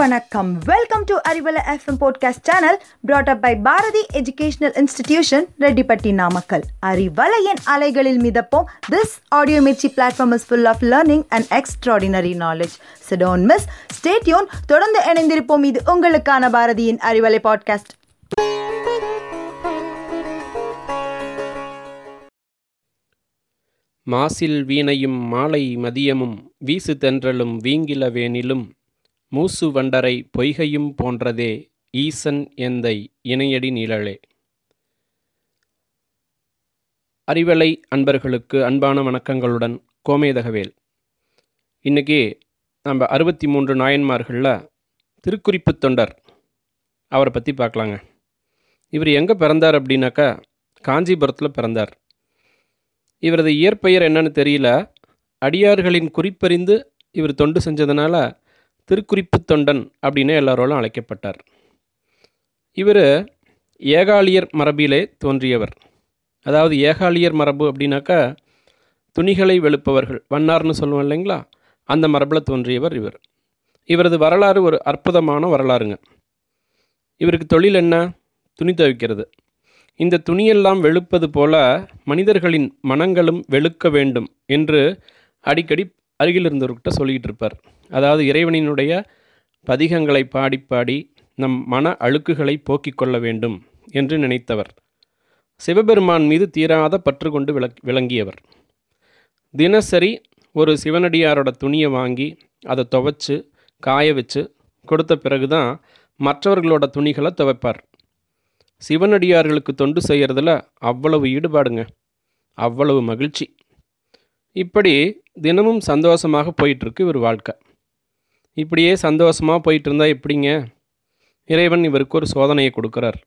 வணக்கம். Welcome to Arivalai FM podcast channel brought up by Bharathi educational institution Rettipatti Namakkal அறிவலையின் அலைகளில் மிதப்போம். This audio Mirchi platform is full of learning and extraordinary knowledge so don't miss stay tuned தொடர்ந்து இணைந்திருப்போம். இது உங்களுக்கான பாரதியின் Arivalai podcast மாசில் வீணையும் மாலை மதியமும் வீசு தென்றலும் வீங்கில வேனிலும் மூசு வண்டரை பொய்கையும் போன்றதே ஈசன் எந்தை இணையடி நிழலே. அறிவலை அன்பர்களுக்கு அன்பான வணக்கங்களுடன் கோமேதகவேல். இன்றைக்கி நம்ம அறுபத்தி மூன்று நாயன்மார்களில் திருக்குறிப்பு தொண்டர். அவரை பற்றி பார்க்கலாங்க. இவர் எங்கே பிறந்தார் அப்படின்னாக்கா காஞ்சிபுரத்தில் பிறந்தார். இவரது இயற்பெயர் என்னன்னு தெரியல. அடியார்களின் குறிப்பறிந்து இவர் தொண்டு செஞ்சதுனால திருக்குறிப்பு தொண்டன் அப்படின்னு எல்லாரோலும் அழைக்கப்பட்டார். இவர் ஏகாலியர் மரபிலே தோன்றியவர். அதாவது ஏகாலியர் மரபு அப்படின்னாக்கா துணிகளை வெளுப்பவர்கள் வண்ணார்னு சொல்லுவோம் இல்லைங்களா? அந்த மரபில் தோன்றியவர் இவர். இவரது வரலாறு ஒரு அற்புதமான வரலாறுங்க. இவருக்கு தொழில் என்ன? துணி துவைக்கிறது. இந்த துணியெல்லாம் வெளுப்பது போல மனிதர்களின் மனங்களும் வெளுக்க வேண்டும் என்று அடிக்கடி அருகில் இருந்தவர்கிட்ட சொல்லிக்கிட்டு இருப்பார். அதாவது இறைவனினுடைய பதிகங்களை பாடி பாடி நம் மன அழுக்குகளை போக்கிக் கொள்ள வேண்டும் என்று நினைத்தவர். சிவபெருமான் மீது தீராத பற்று கொண்டு விளக் விளங்கியவர். தினசரி ஒரு சிவனடியாரோட துணியை வாங்கி அதை துவைச்சு காய வச்சு கொடுத்த பிறகு தான் மற்றவர்களோட துணிகளை துவைப்பார். சிவனடியார்களுக்கு தொண்டு செய்கிறதுல அவ்வளவு ஈடுபாடுங்க அவ்வளவு மகிழ்ச்சி. இப்படி தினமும் சந்தோஷமாக போயிட்டுருக்கு இவர் வாழ்க்கை. இப்படியே சந்தோஷமாக போயிட்டு இருந்தால் எப்படிங்க? இறைவன் இவருக்கு ஒரு சோதனையை கொடுக்குறார்.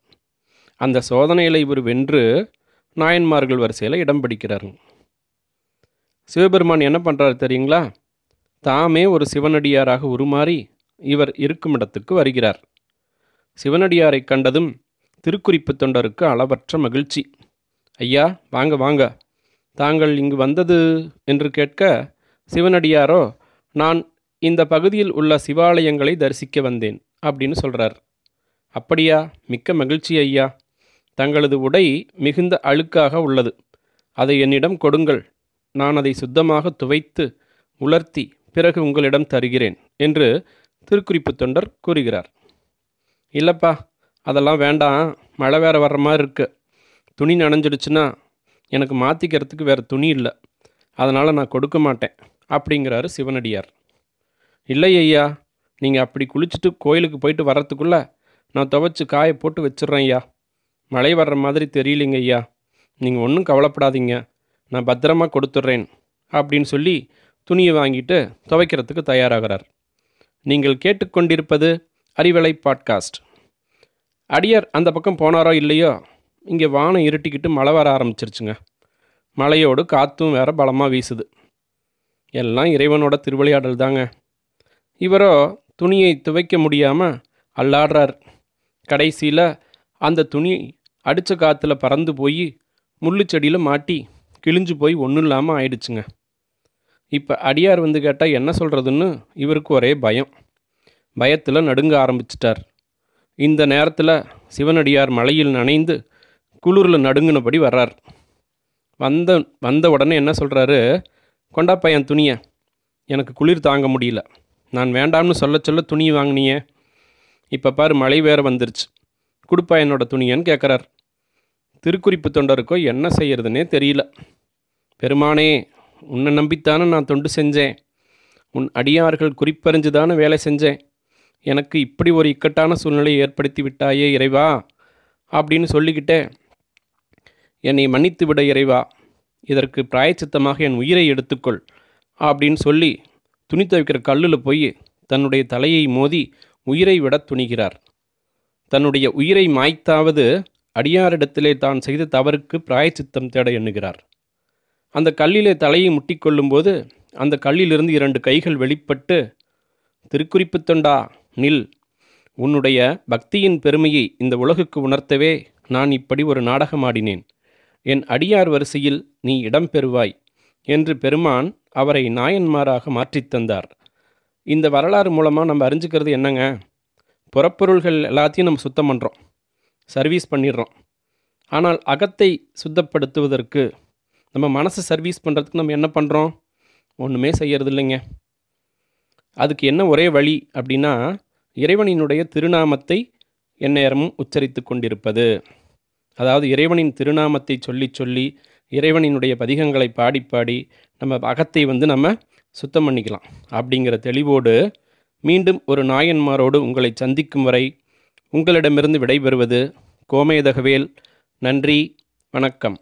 அந்த சோதனையில் இவர் வென்று நாயன்மார்கள் வரிசையில் இடம் பிடிக்கிறார். சிவபெருமான் என்ன பண்ணுறாரு தெரியுங்களா? தாமே ஒரு சிவனடியாராக உருமாறி இவர் இருக்கும் இடத்துக்கு வருகிறார். சிவனடியாரை கண்டதும் திருக்குறிப்பு தொண்டருக்கு அளவற்ற மகிழ்ச்சி. ஐயா வாங்க வாங்க. தாங்கள் இங்கு வந்தது என்று கேட்க சிவனடியாரோ நான் இந்த பகுதியில் உள்ள சிவாலயங்களை தரிசிக்க வந்தேன் அப்படின்னு சொல்கிறார் அப்படியா? மிக்க மகிழ்ச்சி ஐயா. தங்களது உடை மிகுந்த அழுக்காக உள்ளது. அதை என்னிடம் கொடுங்கள். நான் அதை சுத்தமாக துவைத்து உலர்த்தி பிறகு உங்களிடம் தருகிறேன் என்று திருக்குறிப்பு தொண்டர் கூறுகிறார். இல்லைப்பா அதெல்லாம் வேண்டாம். மழை வேறு வர்ற மாதிரி இருக்கு. துணி நனைஞ்சிடுச்சுன்னா எனக்கு மாற்றிக்கிறதுக்கு வேறு துணி இல்லை. அதனால் நான் கொடுக்க மாட்டேன் அப்படிங்கிறாரு சிவனடியார். இல்லை ஐயா நீங்கள் அப்படி குளிச்சுட்டு கோயிலுக்கு போயிட்டு வர்றதுக்குள்ளே நான் துவைச்சி காய போட்டு வச்சிடுறேன் ஐயா. மழை வர்ற மாதிரி தெரியலிங்க ஐயா. நீங்கள் ஒன்றும் கவலைப்படாதீங்க. நான் பத்திரமா கொடுத்துட்றேன் அப்படின்னு சொல்லி துணியை வாங்கிட்டு துவைக்கிறதுக்கு தயாராகிறார். நீங்கள் கேட்டுக்கொண்டிருப்பது அறிவலை பாட்காஸ்ட். அடியார் அந்த பக்கம் போனாரோ இல்லையோ இங்கே வானம் இருட்டிக்கிட்டு மழை வர ஆரம்பிச்சிருச்சுங்க. மழையோடு காற்றும் வேற பலமாக வீசுது. எல்லாம் இறைவனோட திருவிளையாடல் தாங்க இவரோ துணியை துவைக்க முடியாமல் அல்லாடுறார். கடைசியில் அந்த துணி அடித்த காற்றுல பறந்து போய் முள்ளு செடியில் மாட்டி கிழிஞ்சு போய் ஒன்றும் இல்லாமல் ஆயிடுச்சுங்க. இப்போ அடியார் வந்து கேட்டால் என்ன சொல்கிறதுன்னு இவருக்கு ஒரே பயம். பயத்தில் நடுங்க ஆரம்பிச்சிட்டார். இந்த நேரத்தில் சிவனடியார் மலையில் நனைந்து குளிரில் நடுங்கினபடி வர்றார். வந்த வந்த உடனே என்ன சொல்கிறாரு கொண்டாப்பா என் துணியை எனக்கு குளிர் தாங்க முடியல. நான் வேண்டாம்னு சொல்ல சொல்ல துணி வாங்கினியே. இப்போ பாரு மழை வேற வந்துருச்சு. கொடுப்பா என்னோட துணியன்னு கேட்குறார் திருக்குறிப்பு தொண்டருக்கோ என்ன செய்யறதுனே தெரியல. பெருமானே உன்னை நம்பித்தானே நான் தொண்டு செஞ்சேன். உன் அடியார்கள் குறிப்பறிஞ்சு தானே வேலை செஞ்சேன். எனக்கு இப்படி ஒரு இக்கட்டான சூழ்நிலையை ஏற்படுத்தி விட்டாயே இறைவா அப்படின்னு சொல்லிக்கிட்டே என்னை மன்னித்து விட இறைவா இதற்கு பிராயச்சித்தமாக என் உயிரை எடுத்துக்கொள் அப்படின்னு சொல்லி துணி துவைக்கிற கல்லில் போய் தன்னுடைய தலையை மோதி உயிரை விட துணிகிறார். தன்னுடைய உயிரை மாய்த்தாவது அடியாரிடத்திலே தான் செய்த தவறுக்கு பிராயச்சித்தம் தேட எண்ணுகிறார். அந்த கல்லிலே தலையை முட்டிக்கொள்ளும்போது அந்த கல்லிலிருந்து இரண்டு கைகள் வெளிப்பட்டு திருக்குறிப்பு தொண்டா நில். உன்னுடைய பக்தியின் பெருமையை இந்த உலகுக்கு உணர்த்தவே நான் இப்படி ஒரு நாடகமாடினேன். என் அடியார் வரிசையில் நீ இடம் பெறுவாய் என்று பெருமான் அவரை நாயன்மாராக மாற்றித் தந்தார். இந்த வரலாறு மூலமாக நம்ம அறிஞ்சுக்கிறது என்னங்க? புறப்பொருள்கள் எல்லாத்தையும் நம்ம சுத்தம் பண்ணுறோம் சர்வீஸ் பண்ணிடுறோம். ஆனால் அகத்தை சுத்தப்படுத்துவதற்கு நம்ம மனசை சர்வீஸ் பண்ணுறதுக்கு நம்ம என்ன பண்ணுறோம் ஒன்றுமே செய்யறது இல்லைங்க அதுக்கு என்ன ஒரே வழி அப்படின்னா இறைவனினுடைய திருநாமத்தை எந்நேரமும் உச்சரித்து கொண்டிருப்பது. அதாவது இறைவனின் திருநாமத்தை சொல்லி சொல்லி இறைவனினுடைய பதிகங்களை பாடி பாடி நம்ம அகத்தை வந்து நம்ம சுத்தம் பண்ணிக்கலாம். அப்படிங்கிற தெளிவோடு மீண்டும் ஒரு நாயன்மாரோடு உங்களை சந்திக்கும் வரை உங்களிடமிருந்து விடைபெறுவது கோமேதகவேல் நன்றி வணக்கம்.